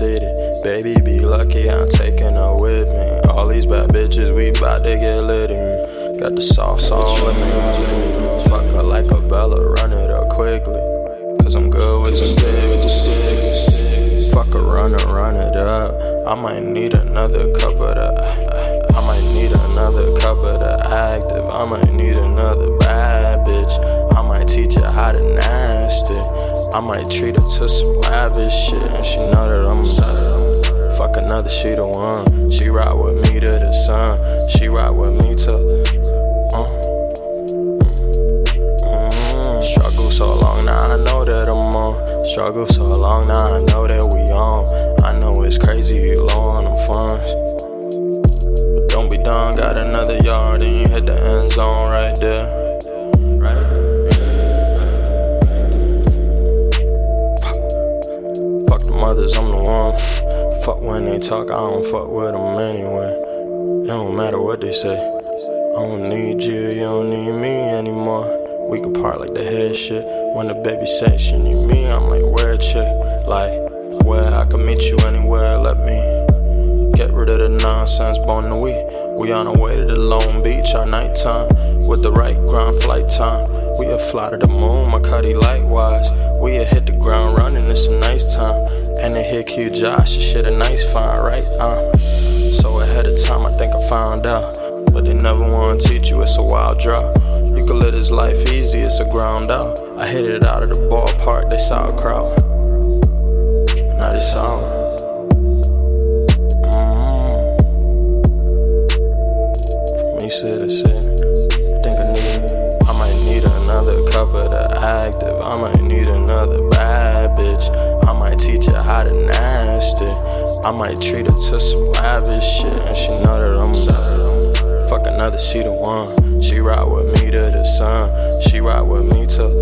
city, baby, be lucky I'm taking her with me. All these bad bitches, we bout to get lit. in. Got the sauce all in me. Fuck her like a Bella, run it up quickly. Cause I'm good with the stick. Fuck her, run it, run it up. I might need another cup of that. I might need another cup of the active. I might need another bad bitch. I might teach her how to nasty. I might treat her to some lavish shit, and she know that I'm a. fuck another. She the one. She ride with me to the sun. She ride with me to. Uh. Mm. Struggle so long now I know that I'm on. Struggle so long now I know that we on. It's crazy you low on them funds. But don't be done, got another yard and you hit the end zone right there. Fuck the mothers, I'm the one. Fuck when they talk, I don't fuck with them anyway. It don't matter what they say. I don't need you, you don't need me anymore. We could part like the head shit. When the baby says she need me, I'm like, where a chick? Like, where I can meet you anywhere, let me get rid of the nonsense, born the we. On our way to the Long Beach, our nighttime. With the right ground flight time. We a fly to the moon, my cutty likewise. We a hit the ground running, it's a nice time. And they hit Q Josh, this shit a nice find, right? Uh. So ahead of time, I think I found out. But they never wanna teach you, it's a wild drop. You can live this life easy, it's a ground out. I hit it out of the ballpark, they saw a crowd. Now they saw 'em. Mm. From east to the city, think I need. I might need another cup of the active. I might need another bad bitch. I might teach her how to nasty. I might treat her to some lavish shit, and she know that I'm that. Fuck another, she the one. She ride with me to the sun. She ride with me to the.